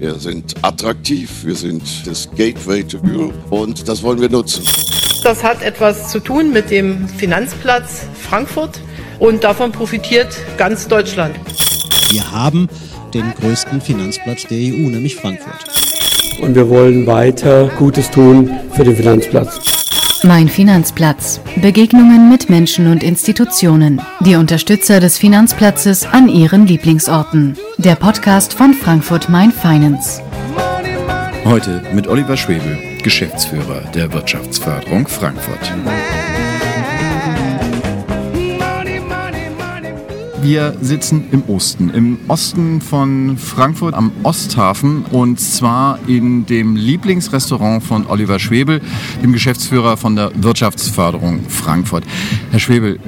Wir sind attraktiv, wir sind das Gateway to Europe und das wollen wir nutzen. Das hat etwas zu tun mit dem Finanzplatz Frankfurt und davon profitiert ganz Deutschland. Wir haben den größten Finanzplatz der EU, nämlich Frankfurt. Und wir wollen weiter Gutes tun für den Finanzplatz. Mein Finanzplatz. Begegnungen mit Menschen und Institutionen. Die Unterstützer des Finanzplatzes an ihren Lieblingsorten. Der Podcast von Frankfurt Main Finance. Heute mit Oliver Schwebel, Geschäftsführer der Wirtschaftsförderung Frankfurt. Wir sitzen im Osten, im Osten von Frankfurt am Osthafen und zwar in dem Lieblingsrestaurant von Oliver Schwebel, dem Geschäftsführer von der Wirtschaftsförderung Frankfurt. Herr Schwebel,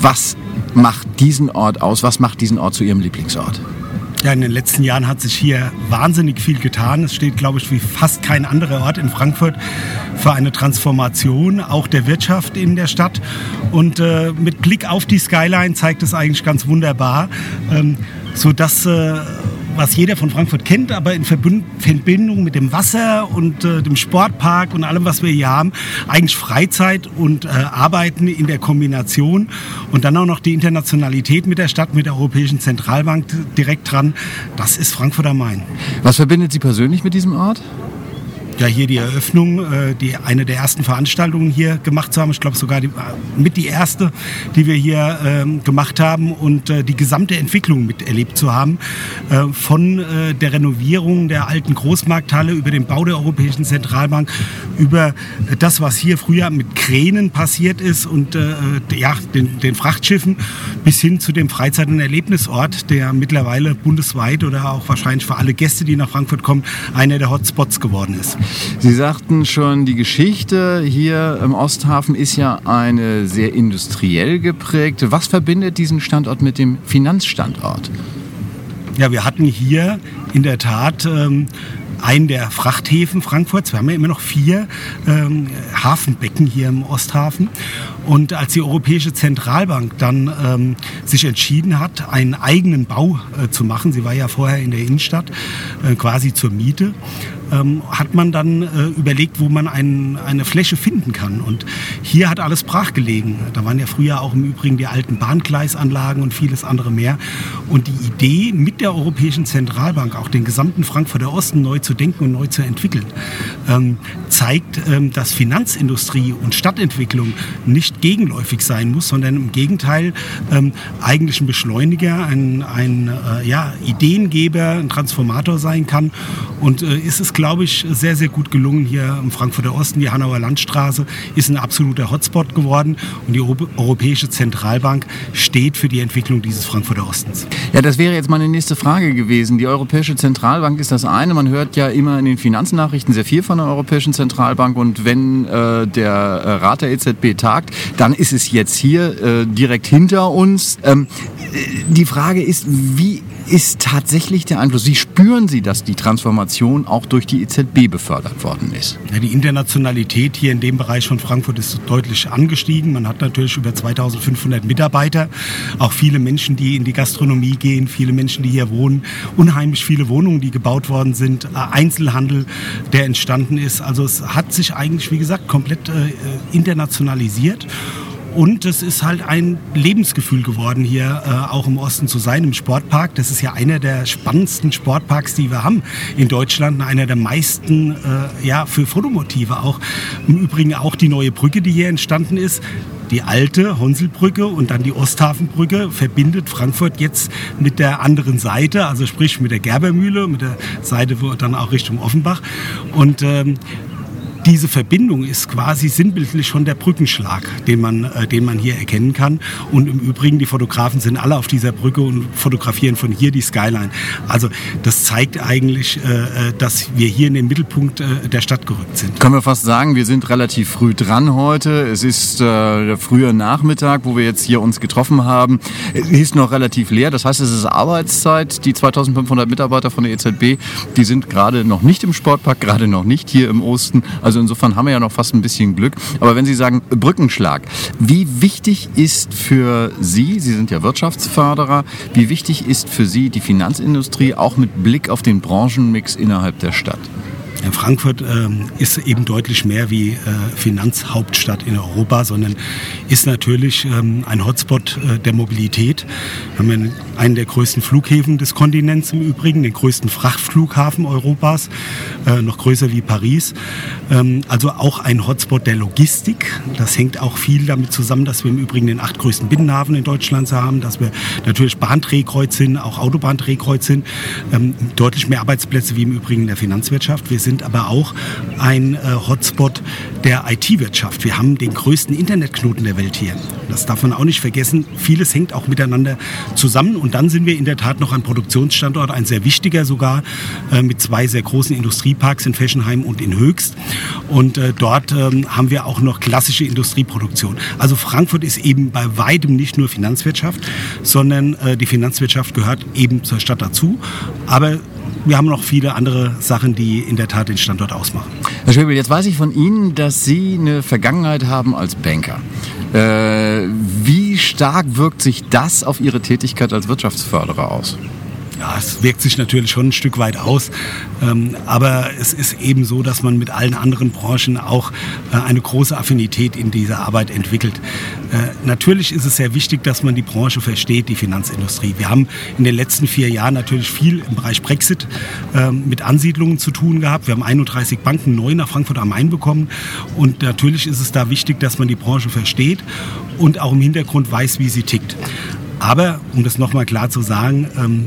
was macht diesen Ort aus? Was macht diesen Ort zu Ihrem Lieblingsort? Ja, in den letzten Jahren hat sich hier wahnsinnig viel getan. Es steht, glaube ich, wie fast kein anderer Ort in Frankfurt für eine Transformation auch der Wirtschaft in der Stadt. Und äh, mit Blick auf die Skyline zeigt es eigentlich ganz wunderbar, ähm, so dass äh, was jeder von Frankfurt kennt, aber in Verbindung mit dem Wasser und äh, dem Sportpark und allem, was wir hier haben, eigentlich Freizeit und äh, Arbeiten in der Kombination und dann auch noch die Internationalität mit der Stadt, mit der Europäischen Zentralbank direkt dran. Das ist Frankfurt am Main. Was verbindet Sie persönlich mit diesem Ort? Ja hier die Eröffnung, äh, die eine der ersten Veranstaltungen hier gemacht zu haben. Ich glaube sogar die, mit die erste, die wir hier ähm, gemacht haben und äh, die gesamte Entwicklung miterlebt zu haben. Äh, von äh, der Renovierung der alten Großmarkthalle über den Bau der Europäischen Zentralbank, über das, was hier früher mit Kränen passiert ist und äh, ja, den, den Frachtschiffen bis hin zu dem Freizeit- und Erlebnisort, der mittlerweile bundesweit oder auch wahrscheinlich für alle Gäste, die nach Frankfurt kommen, einer der Hotspots geworden ist. Sie sagten schon, die Geschichte hier im Osthafen ist ja eine sehr industriell geprägte. Was verbindet diesen Standort mit dem Finanzstandort? Ja, wir hatten hier in der Tat ähm, einen der Frachthäfen Frankfurts. Wir haben ja immer noch vier ähm, Hafenbecken hier im Osthafen. Und als die Europäische Zentralbank dann ähm, sich entschieden hat, einen eigenen Bau äh, zu machen, sie war ja vorher in der Innenstadt äh, quasi zur Miete, ähm, hat man dann äh, überlegt, wo man ein, eine Fläche finden kann. Und hier hat alles brach gelegen. Da waren ja früher auch im Übrigen die alten Bahngleisanlagen und vieles andere mehr. Und die Idee, mit der Europäischen Zentralbank auch den gesamten Frankfurter Osten neu zu denken und neu zu entwickeln, ähm, zeigt, ähm, dass Finanzindustrie und Stadtentwicklung nicht gegenläufig sein muss, sondern im Gegenteil ähm, eigentlich ein Beschleuniger, ein, ein äh, ja, Ideengeber, ein Transformator sein kann. Und äh, ist es, glaube ich, sehr, sehr gut gelungen hier im Frankfurter Osten. Die Hanauer Landstraße ist ein absoluter Hotspot geworden und die Europäische Zentralbank steht für die Entwicklung dieses Frankfurter Ostens. Ja, das wäre jetzt meine nächste Frage gewesen. Die Europäische Zentralbank ist das eine. Man hört ja immer in den Finanznachrichten sehr viel von der Europäischen Zentralbank und wenn äh, der Rat der EZB tagt, dann ist es jetzt hier äh, direkt hinter uns. Ähm, äh, die Frage ist, wie ist tatsächlich der Einfluss? Wie spüren Sie, dass die Transformation auch durch die EZB befördert worden ist? Ja, die Internationalität hier in dem Bereich von Frankfurt ist deutlich angestiegen. Man hat natürlich über 2500 Mitarbeiter, auch viele Menschen, die in die Gastronomie gehen, viele Menschen, die hier wohnen, unheimlich viele Wohnungen, die gebaut worden sind, Einzelhandel, der entstanden ist. Also es hat sich eigentlich, wie gesagt, komplett äh, internationalisiert. Und es ist halt ein Lebensgefühl geworden, hier äh, auch im Osten zu sein, im Sportpark. Das ist ja einer der spannendsten Sportparks, die wir haben in Deutschland. Einer der meisten äh, ja, für Fotomotive auch. Im Übrigen auch die neue Brücke, die hier entstanden ist. Die alte Honselbrücke und dann die Osthafenbrücke verbindet Frankfurt jetzt mit der anderen Seite, also sprich mit der Gerbermühle, mit der Seite dann auch Richtung Offenbach. Und ähm, diese Verbindung ist quasi sinnbildlich schon der Brückenschlag, den man, äh, den man hier erkennen kann. Und im Übrigen, die Fotografen sind alle auf dieser Brücke und fotografieren von hier die Skyline. Also das zeigt eigentlich, äh, äh dass wir hier in den Mittelpunkt äh, der Stadt gerückt sind. Können wir fast sagen, wir sind relativ früh dran heute. Es ist äh, der frühe Nachmittag, wo wir jetzt hier uns getroffen haben. Es ist noch relativ leer. Das heißt, es ist Arbeitszeit. Die 2500 Mitarbeiter von der EZB, die sind gerade noch nicht im Sportpark, gerade noch nicht hier im Osten. Also Also insofern haben wir ja noch fast ein bisschen Glück. Aber wenn Sie sagen Brückenschlag, wie wichtig ist für Sie, Sie sind ja Wirtschaftsförderer, wie wichtig ist für Sie die Finanzindustrie auch mit Blick auf den Branchenmix innerhalb der Stadt? Frankfurt ähm, ist eben deutlich mehr wie äh, Finanzhauptstadt in Europa, sondern ist natürlich ähm, ein Hotspot äh, der Mobilität. Wir haben einen der größten Flughäfen des Kontinents im Übrigen, den größten Frachtflughafen Europas, äh, noch größer wie Paris. Ähm, also auch ein Hotspot der Logistik. Das hängt auch viel damit zusammen, dass wir im Übrigen den acht größten Binnenhafen in Deutschland haben, dass wir natürlich Bahndrehkreuz sind, auch Autobahndrehkreuz sind, ähm, deutlich mehr Arbeitsplätze wie im Übrigen in der Finanzwirtschaft. Wir sind sind aber auch ein äh, Hotspot der IT-Wirtschaft. Wir haben den größten Internetknoten der Welt hier. Das darf man auch nicht vergessen. Vieles hängt auch miteinander zusammen. Und dann sind wir in der Tat noch ein Produktionsstandort, ein sehr wichtiger sogar, äh, mit zwei sehr großen Industrieparks in Feschenheim und in Höchst. Und äh, dort ähm, haben wir auch noch klassische Industrieproduktion. Also Frankfurt ist eben bei weitem nicht nur Finanzwirtschaft, sondern die Finanzwirtschaft gehört eben zur Stadt dazu. Aber wir haben noch viele andere Sachen, die in der Tat den Standort ausmachen. Herr Schwebel, jetzt weiß ich von Ihnen, dass Sie eine Vergangenheit haben als Banker. Äh, wie stark wirkt sich das auf Ihre Tätigkeit als Wirtschaftsförderer aus? Ja, es wirkt sich natürlich schon ein Stück weit aus. Ähm, aber es ist eben so, dass man mit allen anderen Branchen auch äh, eine große Affinität in dieser Arbeit entwickelt. Äh, natürlich ist es sehr wichtig, dass man die Branche versteht, die Finanzindustrie. Wir haben in den letzten vier Jahren natürlich viel im Bereich Brexit ähm, mit Ansiedlungen zu tun gehabt. Wir haben 31 Banken neu nach Frankfurt am Main bekommen. Und natürlich ist es da wichtig, dass man die Branche versteht und auch im Hintergrund weiß, wie sie tickt. Aber, um das nochmal klar zu sagen, ähm,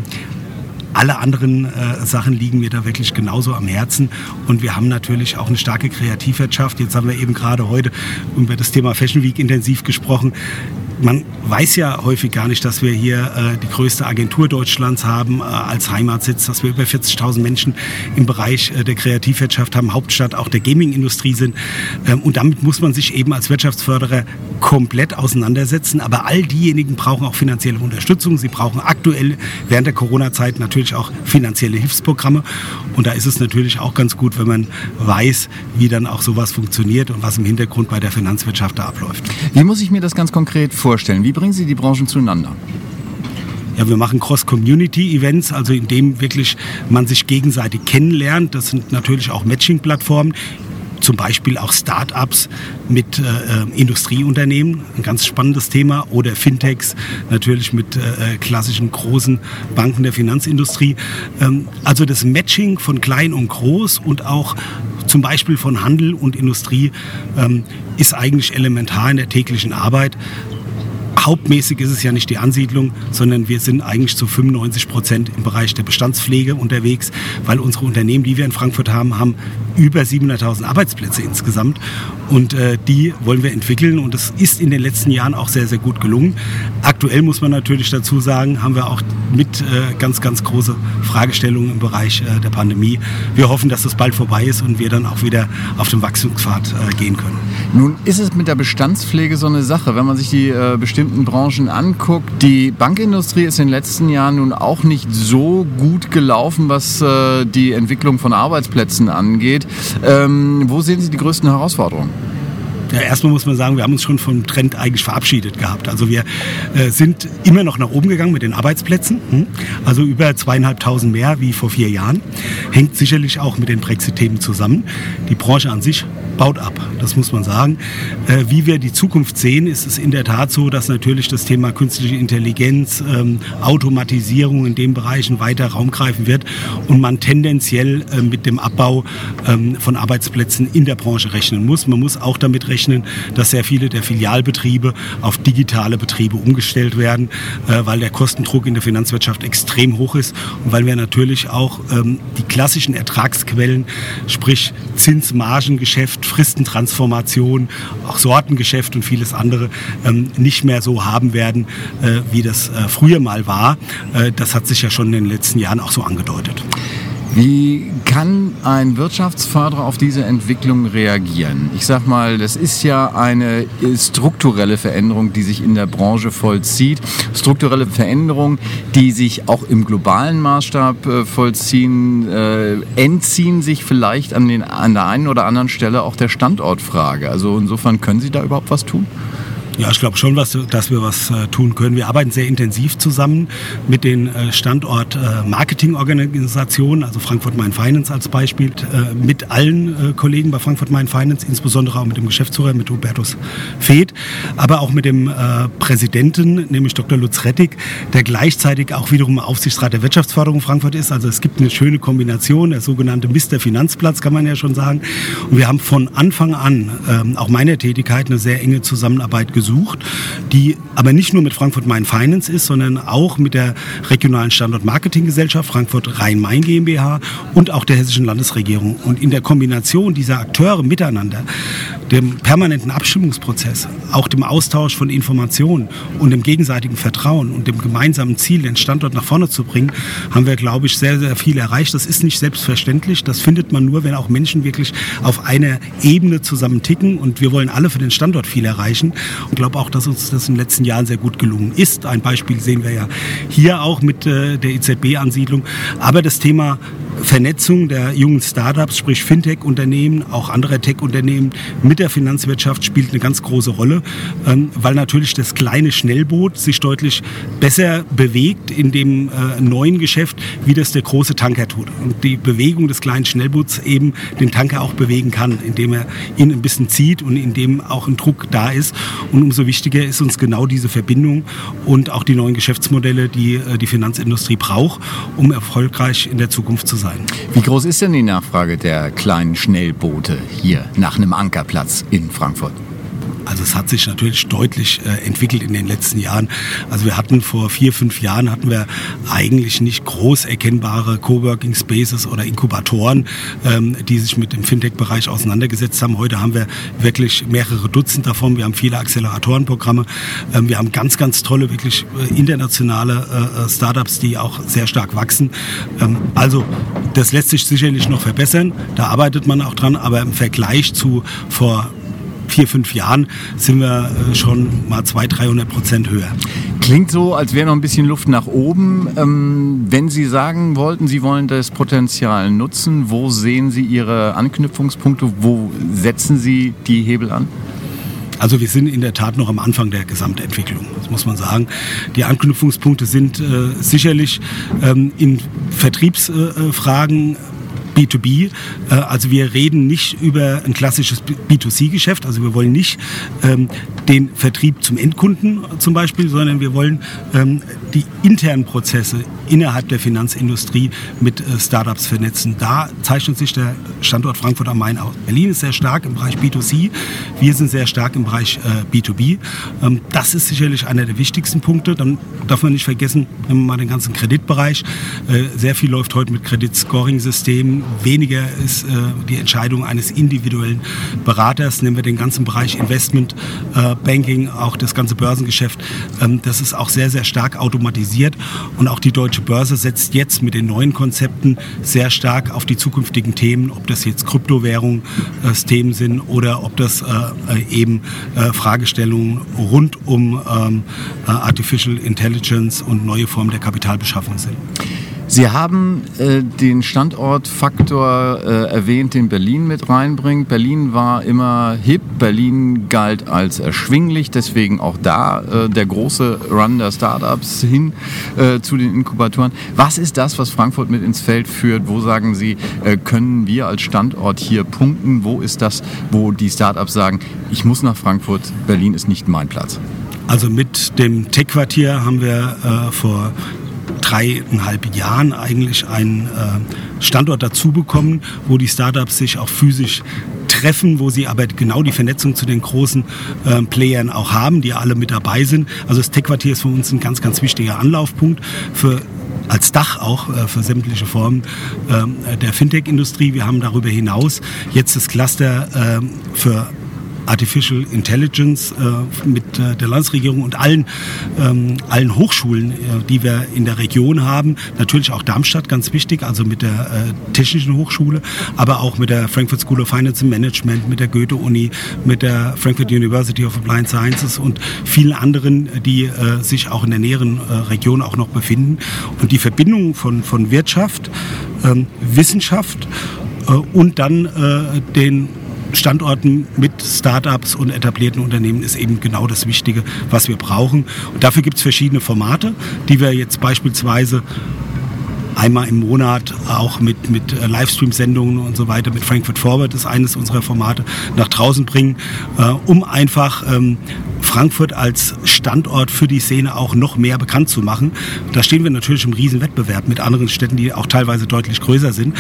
alle anderen äh, Sachen liegen mir da wirklich genauso am Herzen. Und wir haben natürlich auch eine starke Kreativwirtschaft. Jetzt haben wir eben gerade heute über das Thema Fashion Week intensiv gesprochen man weiß ja häufig gar nicht, dass wir hier äh, die größte Agentur Deutschlands haben äh, als Heimatsitz, dass wir über 40.000 Menschen im Bereich äh, der Kreativwirtschaft haben, Hauptstadt auch der Gaming-Industrie sind. Ähm, und damit muss man sich eben als Wirtschaftsförderer komplett auseinandersetzen. Aber all diejenigen brauchen auch finanzielle Unterstützung. Sie brauchen aktuell während der Corona-Zeit natürlich auch finanzielle Hilfsprogramme. Und da ist es natürlich auch ganz gut, wenn man weiß, wie dann auch sowas funktioniert und was im Hintergrund bei der Finanzwirtschaft da abläuft. Wie muss ich mir das ganz konkret vorstellen? Vorstellen? Wie bringen Sie die Branchen zueinander? Ja, wir machen Cross-Community-Events, also in dem wirklich man sich gegenseitig kennenlernt. Das sind natürlich auch Matching-Plattformen, zum Beispiel auch Start-ups mit äh, äh, Industrieunternehmen, ein ganz spannendes Thema, oder Fintechs natürlich mit äh, klassischen großen Banken der Finanzindustrie. Ähm, also das Matching von klein und groß und auch zum Beispiel von Handel und Industrie ähm, ist eigentlich elementar in der täglichen Arbeit hauptmäßig ist es ja nicht die Ansiedlung, sondern wir sind eigentlich zu 95 Prozent im Bereich der Bestandspflege unterwegs, weil unsere Unternehmen, die wir in Frankfurt haben, haben über 700.000 Arbeitsplätze insgesamt und äh, die wollen wir entwickeln und das ist in den letzten Jahren auch sehr, sehr gut gelungen. Aktuell muss man natürlich dazu sagen, haben wir auch mit äh, ganz, ganz große Fragestellungen im Bereich äh, der Pandemie. Wir hoffen, dass das bald vorbei ist und wir dann auch wieder auf dem Wachstumspfad äh, gehen können. Nun ist es mit der Bestandspflege so eine Sache, wenn man sich die äh, bestimmten Branchen anguckt. Die Bankindustrie ist in den letzten Jahren nun auch nicht so gut gelaufen, was äh, die Entwicklung von Arbeitsplätzen angeht. Ähm, wo sehen Sie die größten Herausforderungen? Ja, erstmal muss man sagen, wir haben uns schon vom Trend eigentlich verabschiedet gehabt. Also wir äh, sind immer noch nach oben gegangen mit den Arbeitsplätzen. Hm? Also über zweieinhalbtausend mehr wie vor vier Jahren. Hängt sicherlich auch mit den Brexit-Themen zusammen. Die Branche an sich baut ab, das muss man sagen. Äh, wie wir die Zukunft sehen, ist es in der Tat so, dass natürlich das Thema künstliche Intelligenz, ähm, Automatisierung in den Bereichen weiter Raum greifen wird und man tendenziell äh, mit dem Abbau ähm, von Arbeitsplätzen in der Branche rechnen muss. Man muss auch damit rechnen, dass sehr viele der Filialbetriebe auf digitale Betriebe umgestellt werden, äh, weil der Kostendruck in der Finanzwirtschaft extrem hoch ist und weil wir natürlich auch ähm, die klassischen Ertragsquellen, sprich Zinsmargengeschäft, Fristentransformation, auch Sortengeschäft und vieles andere ähm, nicht mehr so haben werden, äh, wie das äh, früher mal war. Äh, das hat sich ja schon in den letzten Jahren auch so angedeutet. Wie kann ein Wirtschaftsförderer auf diese Entwicklung reagieren? Ich sag mal, das ist ja eine strukturelle Veränderung, die sich in der Branche vollzieht. Strukturelle Veränderung, die sich auch im globalen Maßstab äh, vollziehen, äh, entziehen sich vielleicht an, den, an der einen oder anderen Stelle auch der Standortfrage. Also insofern können Sie da überhaupt was tun? Ja, ich glaube schon, was, dass wir was äh, tun können. Wir arbeiten sehr intensiv zusammen mit den äh, Standort-Marketing-Organisationen, äh, also Frankfurt Main Finance als Beispiel, äh, mit allen äh, Kollegen bei Frankfurt Main Finance, insbesondere auch mit dem Geschäftsführer, mit Hubertus Feeth, aber auch mit dem äh, Präsidenten, nämlich Dr. Lutz Rettig, der gleichzeitig auch wiederum Aufsichtsrat der Wirtschaftsförderung Frankfurt ist. Also es gibt eine schöne Kombination, der sogenannte Mr. Finanzplatz, kann man ja schon sagen. Und wir haben von Anfang an, ähm, auch meiner Tätigkeit, eine sehr enge Zusammenarbeit gesucht gesucht, die aber nicht nur mit Frankfurt Main Finance ist, sondern auch mit der regionalen Standort-Marketing-Gesellschaft Frankfurt Rhein-Main GmbH und auch der hessischen Landesregierung. Und in der Kombination dieser Akteure miteinander, dem permanenten Abstimmungsprozess, auch dem Austausch von Informationen und dem gegenseitigen Vertrauen und dem gemeinsamen Ziel, den Standort nach vorne zu bringen, haben wir, glaube ich, sehr, sehr viel erreicht. Das ist nicht selbstverständlich. Das findet man nur, wenn auch Menschen wirklich auf einer Ebene zusammen ticken. Und wir wollen alle für den Standort viel erreichen. Ich glaube auch, dass uns das in den letzten Jahren sehr gut gelungen ist. Ein Beispiel sehen wir ja hier auch mit äh, der EZB-Ansiedlung. Aber das Thema Vernetzung der jungen Startups, sprich Fintech-Unternehmen, auch andere Tech-Unternehmen mit der Finanzwirtschaft spielt eine ganz große Rolle, ähm, weil natürlich das kleine Schnellboot sich deutlich besser bewegt in dem äh, neuen Geschäft, wie das der große Tanker tut. Und die Bewegung des kleinen Schnellboots eben den Tanker auch bewegen kann, indem er ihn ein bisschen zieht und indem auch ein Druck da ist. Und umso wichtiger ist uns genau diese Verbindung und auch die neuen Geschäftsmodelle, die äh, die Finanzindustrie braucht, um erfolgreich in der Zukunft zu sein. Wie groß ist denn die Nachfrage der kleinen Schnellboote hier nach einem Ankerplatz in Frankfurt? Also es hat sich natürlich deutlich äh, entwickelt in den letzten Jahren. Also wir hatten vor vier, fünf Jahren hatten wir eigentlich nicht groß erkennbare Coworking Spaces oder Inkubatoren, ähm, die sich mit dem Fintech-Bereich auseinandergesetzt haben. Heute haben wir wirklich mehrere Dutzend davon. Wir haben viele Acceleratorenprogramme. Ähm, wir haben ganz, ganz tolle, wirklich äh, internationale äh, äh Startups, die auch sehr stark wachsen. Ähm, also das lässt sich sicherlich noch verbessern. Da arbeitet man auch dran. Aber im Vergleich zu vor vier, fünf Jahren sind wir äh, schon mal 200, 300 Prozent höher. Klingt so, als wäre noch ein bisschen Luft nach oben. Ähm, wenn Sie sagen wollten, Sie wollen das Potenzial nutzen, wo sehen Sie Ihre Anknüpfungspunkte? Wo setzen Sie die Hebel an? Also wir sind in der Tat noch am Anfang der Gesamtentwicklung, das muss man sagen. Die Anknüpfungspunkte sind äh, sicherlich ähm, in Vertriebsfragen äh, B2B. Äh, also wir reden nicht über ein klassisches B2C-Geschäft. Also wir wollen nicht ähm, den Vertrieb zum Endkunden zum Beispiel, sondern wir wollen ähm, die internen Prozesse innerhalb der Finanzindustrie mit äh, Startups vernetzen. Da zeichnet sich der Standort Frankfurt am Main aus. Berlin ist sehr stark im Bereich B2C. Wir sind sehr stark im Bereich äh, B2B. Ähm, das ist sicherlich einer der wichtigsten Punkte. Dann darf man nicht vergessen, nehmen wir mal den ganzen Kreditbereich. Äh, sehr viel läuft heute mit Kreditscoring-Systemen weniger ist äh, die Entscheidung eines individuellen Beraters. Nehmen wir den ganzen Bereich Investment äh, Banking, auch das ganze Börsengeschäft. Ähm, das ist auch sehr, sehr stark automatisiert. Und auch die Deutsche Börse setzt jetzt mit den neuen Konzepten sehr stark auf die zukünftigen Themen, ob das jetzt Kryptowährungen äh, sind oder ob das äh, äh, eben Fragestellungen rund um ähm, Artificial Intelligence und neue Formen der Kapitalbeschaffung sind. Sie haben äh, den Standortfaktor äh, erwähnt, den Berlin mit reinbringt. Berlin war immer hip, Berlin galt als erschwinglich, deswegen auch da äh, der große Run der Startups hin äh, zu den Inkubatoren. Was ist das, was Frankfurt mit ins Feld führt? Wo sagen Sie, äh, können wir als Standort hier punkten? Wo ist das, wo die Startups sagen, ich muss nach Frankfurt, Berlin ist nicht mein Platz? Also mit dem Tech-Quartier haben wir äh, vor dreieinhalb Jahren eigentlich einen äh, Standort dazu bekommen, wo die Startups sich auch physisch treffen, wo sie aber genau die Vernetzung zu den großen äh, Playern auch haben, die alle mit dabei sind. Also das Tech-Quartier ist für uns ein ganz, ganz wichtiger Anlaufpunkt für als Dach auch äh, für sämtliche Formen äh, der Fintech-Industrie. Wir haben darüber hinaus jetzt das Cluster äh, für Artificial Intelligence äh, mit äh, der Landesregierung und allen, ähm, allen Hochschulen, äh, die wir in der Region haben. Natürlich auch Darmstadt, ganz wichtig, also mit der äh, Technischen Hochschule, aber auch mit der Frankfurt School of Finance and Management, mit der Goethe-Uni, mit der Frankfurt University of Applied Sciences und vielen anderen, die äh, sich auch in der näheren äh, Region auch noch befinden. Und die Verbindung von, von Wirtschaft, ähm, Wissenschaft und dann den Standorten mit Startups und etablierten Unternehmen ist eben genau das Wichtige, was wir brauchen. Und dafür gibt es verschiedene Formate, die wir jetzt beispielsweise einmal im Monat auch mit, mit äh, Livestream-Sendungen und so weiter, mit Frankfurt Forward ist eines unserer Formate, nach draußen bringen, äh, um einfach ähm, Frankfurt als Standort für die Szene auch noch mehr bekannt zu machen. Da stehen wir natürlich im Riesenwettbewerb mit anderen Städten, die auch teilweise deutlich größer sind.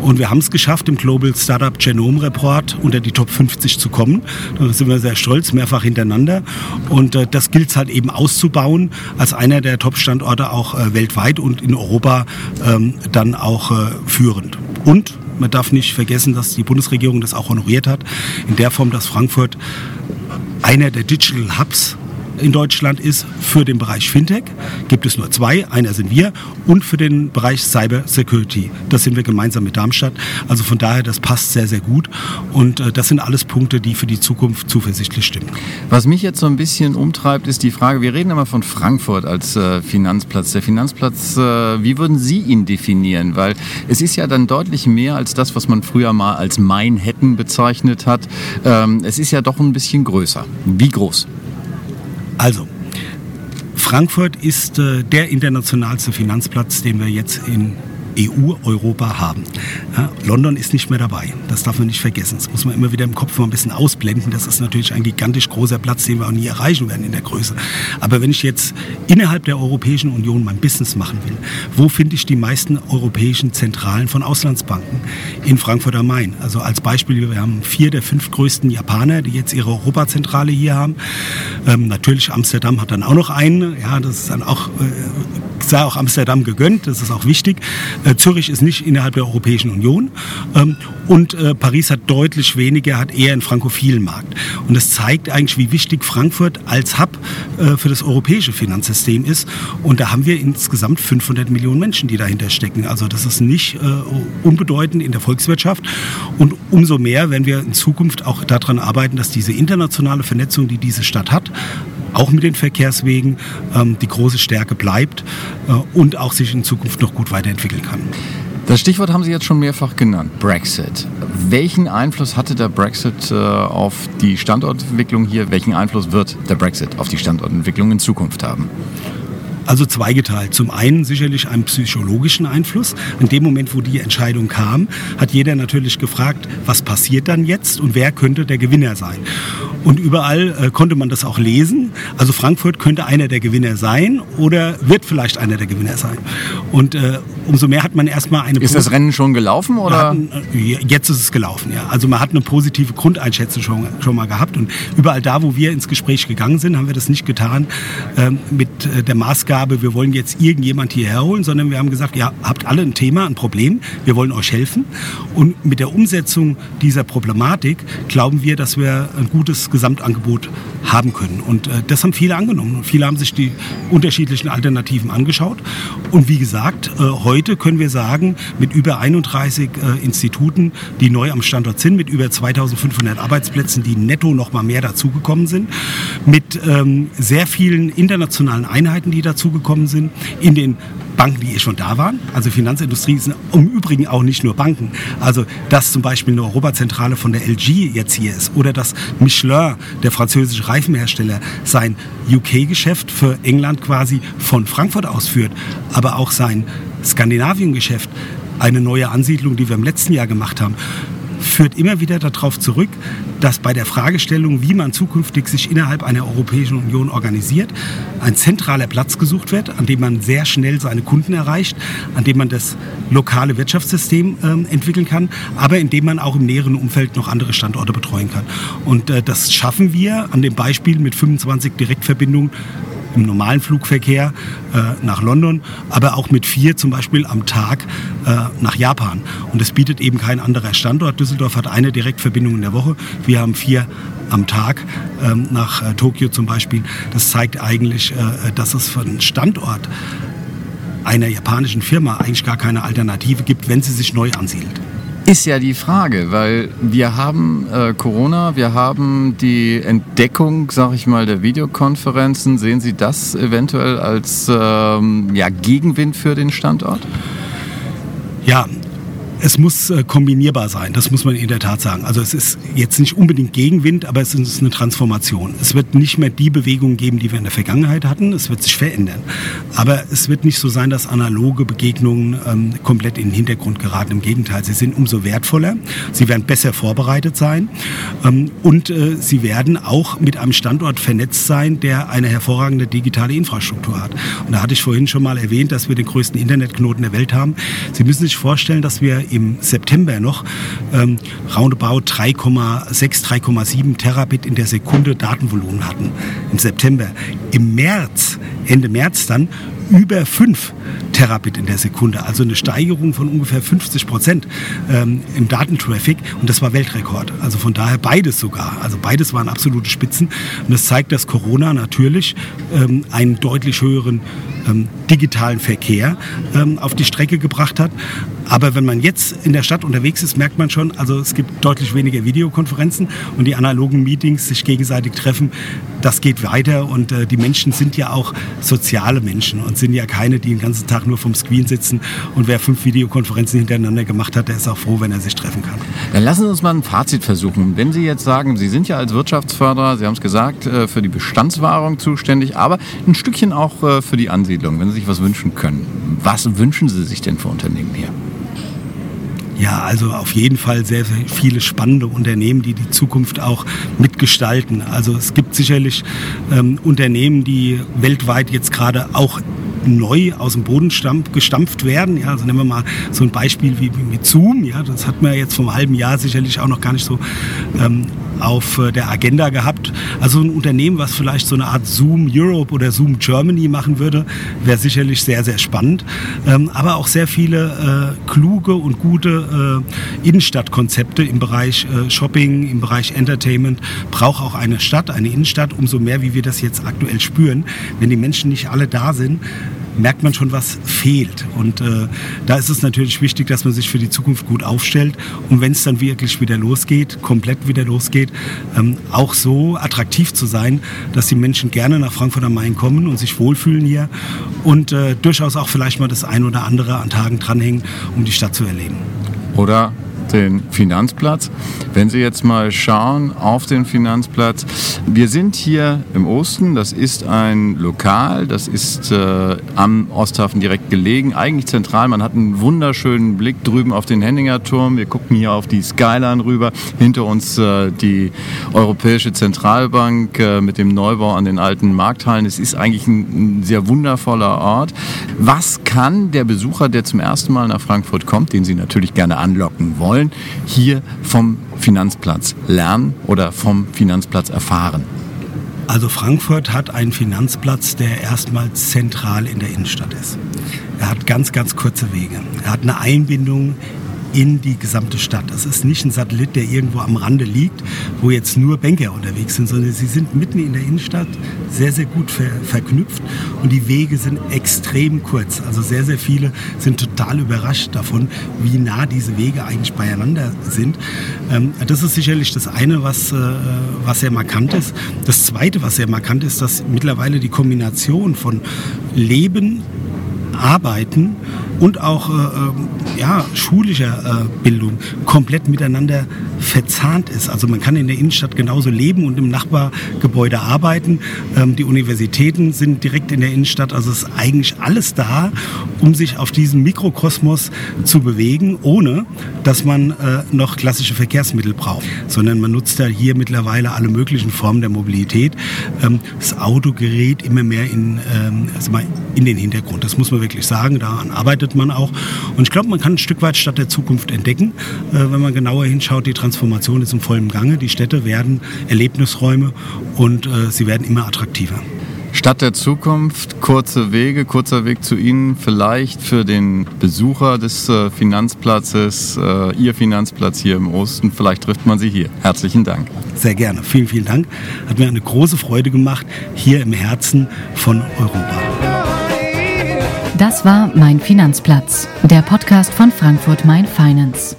Und wir haben es geschafft, im Global Startup Genome Report unter die Top 50 zu kommen. Da sind wir sehr stolz, mehrfach hintereinander. Und äh, das gilt es halt eben auszubauen als einer der Top-Standorte auch äh, weltweit und in Europa ähm, dann auch äh, führend. Und man darf nicht vergessen, dass die Bundesregierung das auch honoriert hat, in der Form, dass Frankfurt einer der Digital Hubs in Deutschland ist für den Bereich Fintech. Gibt es nur zwei. Einer sind wir und für den Bereich Cyber Security. Das sind wir gemeinsam mit Darmstadt. Also von daher, das passt sehr, sehr gut. Und äh, das sind alles Punkte, die für die Zukunft zuversichtlich stimmen. Was mich jetzt so ein bisschen umtreibt, ist die Frage, wir reden immer von Frankfurt als äh, Finanzplatz. Der Finanzplatz, äh, wie würden Sie ihn definieren? Weil es ist ja dann deutlich mehr als das, was man früher mal als Manhattan bezeichnet hat. Ähm, es ist ja doch ein bisschen größer. Wie groß? Also, Frankfurt ist äh, der internationalste Finanzplatz, den wir jetzt in EU, Europa haben. Ja, London ist nicht mehr dabei. Das darf man nicht vergessen. Das muss man immer wieder im Kopf mal ein bisschen ausblenden. Das ist natürlich ein gigantisch großer Platz, den wir auch nie erreichen werden in der Größe. Aber wenn ich jetzt innerhalb der Europäischen Union mein Business machen will, wo finde ich die meisten europäischen Zentralen von Auslandsbanken? In Frankfurt am Main. Also als Beispiel, wir haben vier der fünf größten Japaner, die jetzt ihre Europazentrale hier haben. Ähm, natürlich Amsterdam hat dann auch noch einen. Ja, das ist dann auch, äh, sei auch Amsterdam gegönnt. Das ist auch wichtig. Äh, Zürich ist nicht innerhalb der Europäischen Union ähm, und äh, Paris hat deutlich weniger, hat eher einen frankophilen Markt. Und das zeigt eigentlich, wie wichtig Frankfurt als Hub äh, für das europäische Finanzsystem ist. Und da haben wir insgesamt 500 Millionen Menschen, die dahinter stecken. Also das ist nicht äh, unbedeutend in der Volkswirtschaft. Und umso mehr, wenn wir in Zukunft auch daran arbeiten, dass diese internationale Vernetzung, die diese Stadt hat, auch mit den Verkehrswegen ähm, die große Stärke bleibt äh, und auch sich in Zukunft noch gut weiterentwickeln kann. Das Stichwort haben Sie jetzt schon mehrfach genannt, Brexit. Welchen Einfluss hatte der Brexit äh, auf die Standortentwicklung hier? Welchen Einfluss wird der Brexit auf die Standortentwicklung in Zukunft haben? Also zweigeteilt. Zum einen sicherlich einen psychologischen Einfluss. In dem Moment, wo die Entscheidung kam, hat jeder natürlich gefragt, was passiert dann jetzt und wer könnte der Gewinner sein. Und überall äh, konnte man das auch lesen. Also Frankfurt könnte einer der Gewinner sein oder wird vielleicht einer der Gewinner sein. Und äh, umso mehr hat man erstmal eine... Ist das Rennen schon gelaufen oder? Hatten, äh, jetzt ist es gelaufen, ja. Also man hat eine positive Grundeinschätzung schon, schon mal gehabt und überall da, wo wir ins Gespräch gegangen sind, haben wir das nicht getan äh, mit äh, der Maßgabe, wir wollen jetzt irgendjemand hierher holen, sondern wir haben gesagt, ihr habt alle ein Thema, ein Problem, wir wollen euch helfen. Und mit der Umsetzung dieser Problematik glauben wir, dass wir ein gutes Gesamtangebot haben können. Und äh, das haben viele angenommen. Viele haben sich die unterschiedlichen Alternativen angeschaut. Und wie gesagt, äh, heute können wir sagen, mit über 31 äh, Instituten, die neu am Standort sind, mit über 2500 Arbeitsplätzen, die netto noch mal mehr dazugekommen sind, mit ähm, sehr vielen internationalen Einheiten, die dazu dazugekommen sind, in den Banken, die eh schon da waren. Also Finanzindustrie sind im Übrigen auch nicht nur Banken. Also dass zum Beispiel eine Europazentrale von der LG jetzt hier ist oder dass Michelin, der französische Reifenhersteller, sein UK-Geschäft für England quasi von Frankfurt ausführt, aber auch sein Skandinavien-Geschäft, eine neue Ansiedlung, die wir im letzten Jahr gemacht haben, führt immer wieder darauf zurück, dass bei der Fragestellung, wie man zukünftig sich innerhalb einer Europäischen Union organisiert, ein zentraler Platz gesucht wird, an dem man sehr schnell seine Kunden erreicht, an dem man das lokale Wirtschaftssystem äh, entwickeln kann, aber in dem man auch im näheren Umfeld noch andere Standorte betreuen kann. Und äh, das schaffen wir an dem Beispiel mit 25 Direktverbindungen im normalen Flugverkehr äh, nach London, aber auch mit vier zum Beispiel am Tag äh, nach Japan. Und das bietet eben kein anderer Standort. Düsseldorf hat eine Direktverbindung in der Woche. Wir haben vier am Tag ähm, nach äh, Tokio zum Beispiel. Das zeigt eigentlich, äh, dass es einen Standort einer japanischen Firma eigentlich gar keine Alternative gibt, wenn sie sich neu ansiedelt. Ist ja die Frage, weil wir haben äh, Corona, wir haben die Entdeckung, sag ich mal, der Videokonferenzen. Sehen Sie das eventuell als ähm, ja, Gegenwind für den Standort? Ja, es muss äh, kombinierbar sein, das muss man in der Tat sagen. Also es ist jetzt nicht unbedingt Gegenwind, aber es ist eine Transformation. Es wird nicht mehr die Bewegung geben, die wir in der Vergangenheit hatten. Es wird sich verändern. Aber es wird nicht so sein, dass analoge Begegnungen ähm, komplett in den Hintergrund geraten. Im Gegenteil, sie sind umso wertvoller. Sie werden besser vorbereitet sein. Ähm, und äh, sie werden auch mit einem Standort vernetzt sein, der eine hervorragende digitale Infrastruktur hat. Und da hatte ich vorhin schon mal erwähnt, dass wir den größten Internetknoten der Welt haben. Sie müssen sich vorstellen, dass wir im September noch ähm, roundabout 3,6, 3,7 Terabit in der Sekunde Datenvolumen hatten. Im September. Im März, Ende März dann, über 5 Terabit in der Sekunde, also eine Steigerung von ungefähr 50 Prozent ähm, im Datentraffic und das war Weltrekord. Also von daher beides sogar. Also beides waren absolute Spitzen und das zeigt, dass Corona natürlich ähm, einen deutlich höheren ähm, digitalen Verkehr ähm, auf die Strecke gebracht hat. Aber wenn man jetzt in der Stadt unterwegs ist, merkt man schon, also es gibt deutlich weniger Videokonferenzen und die analogen Meetings, sich gegenseitig treffen, das geht weiter und äh, die Menschen sind ja auch soziale Menschen und sind ja keine, die den ganzen Tag nur vom Screen sitzen und wer fünf Videokonferenzen hintereinander gemacht hat, der ist auch froh, wenn er sich treffen kann. Dann lassen Sie uns mal ein Fazit versuchen. Wenn Sie jetzt sagen, Sie sind ja als Wirtschaftsförderer, Sie haben es gesagt, äh, für die Bestandswahrung zuständig, aber ein Stückchen auch äh, für die Ansiedlung, wenn Sie sich was wünschen können. Was wünschen Sie sich denn für Unternehmen hier? Ja, also auf jeden Fall sehr, sehr viele spannende Unternehmen, die die Zukunft auch mitgestalten. Also es gibt sicherlich ähm, Unternehmen, die weltweit jetzt gerade auch neu aus dem Boden gestampft werden. Ja, also nehmen wir mal so ein Beispiel wie mit Zoom. Ja, das hat man jetzt vom halben Jahr sicherlich auch noch gar nicht so ähm, auf äh, der Agenda gehabt. Also ein Unternehmen, was vielleicht so eine Art Zoom Europe oder Zoom Germany machen würde, wäre sicherlich sehr, sehr spannend. Ähm, aber auch sehr viele äh, kluge und gute äh, Innenstadtkonzepte im Bereich äh, Shopping, im Bereich Entertainment braucht auch eine Stadt, eine Innenstadt, umso mehr, wie wir das jetzt aktuell spüren. Wenn die Menschen nicht alle da sind, merkt man schon, was fehlt. Und äh, da ist es natürlich wichtig, dass man sich für die Zukunft gut aufstellt. Und wenn es dann wirklich wieder losgeht, komplett wieder losgeht, ähm, auch so attraktiv zu sein, dass die Menschen gerne nach Frankfurt am Main kommen und sich wohlfühlen hier und äh, durchaus auch vielleicht mal das ein oder andere an Tagen dranhängen, um die Stadt zu erleben. Oder den Finanzplatz. Wenn Sie jetzt mal schauen auf den Finanzplatz, wir sind hier im Osten, das ist ein Lokal, das ist äh, am Osthafen direkt gelegen, eigentlich zentral. Man hat einen wunderschönen Blick drüben auf den Henninger Turm. Wir gucken hier auf die Skyline rüber. Hinter uns äh, die Europäische Zentralbank äh, mit dem Neubau an den alten Markthallen. Es ist eigentlich ein, ein sehr wundervoller Ort. Was kann der Besucher, der zum ersten Mal nach Frankfurt kommt, den Sie natürlich gerne anlocken wollen, wollen hier vom Finanzplatz lernen oder vom Finanzplatz erfahren? Also Frankfurt hat einen Finanzplatz, der erstmal zentral in der Innenstadt ist. Er hat ganz, ganz kurze Wege. Er hat eine Einbindung in die gesamte Stadt. Das ist nicht ein Satellit, der irgendwo am Rande liegt, wo jetzt nur Banker unterwegs sind, sondern sie sind mitten in der Innenstadt sehr, sehr gut ver verknüpft und die Wege sind extrem kurz. Also sehr, sehr viele sind total überrascht davon, wie nah diese Wege eigentlich beieinander sind. Ähm, das ist sicherlich das eine, was, äh, was sehr markant ist. Das zweite, was sehr markant ist, dass mittlerweile die Kombination von Leben, Arbeiten und auch äh, ähm, ja, schulischer äh, Bildung komplett miteinander verzahnt ist. Also man kann in der Innenstadt genauso leben und im Nachbargebäude arbeiten. Ähm, die Universitäten sind direkt in der Innenstadt. Also ist eigentlich alles da, um sich auf diesem Mikrokosmos zu bewegen, ohne dass man äh, noch klassische Verkehrsmittel braucht. Sondern man nutzt ja hier mittlerweile alle möglichen Formen der Mobilität. Ähm, das Auto gerät immer mehr in, ähm, also in den Hintergrund. Das muss man wirklich sagen. Daran arbeitet man auch. Und ich glaube, man kann ein Stück weit Stadt der Zukunft entdecken, äh, wenn man genauer hinschaut. Die Transformation ist im vollen Gange. Die Städte werden Erlebnisräume und äh, sie werden immer attraktiver. Stadt der Zukunft, kurze Wege, kurzer Weg zu Ihnen, vielleicht für den Besucher des äh, Finanzplatzes, Ihr Finanzplatz hier im Osten, vielleicht trifft man Sie hier. Herzlichen Dank. Sehr gerne, vielen, vielen Dank. Hat mir eine große Freude gemacht, hier im Herzen von Europa. Das war Mein Finanzplatz, der Podcast von Frankfurt Main Finance.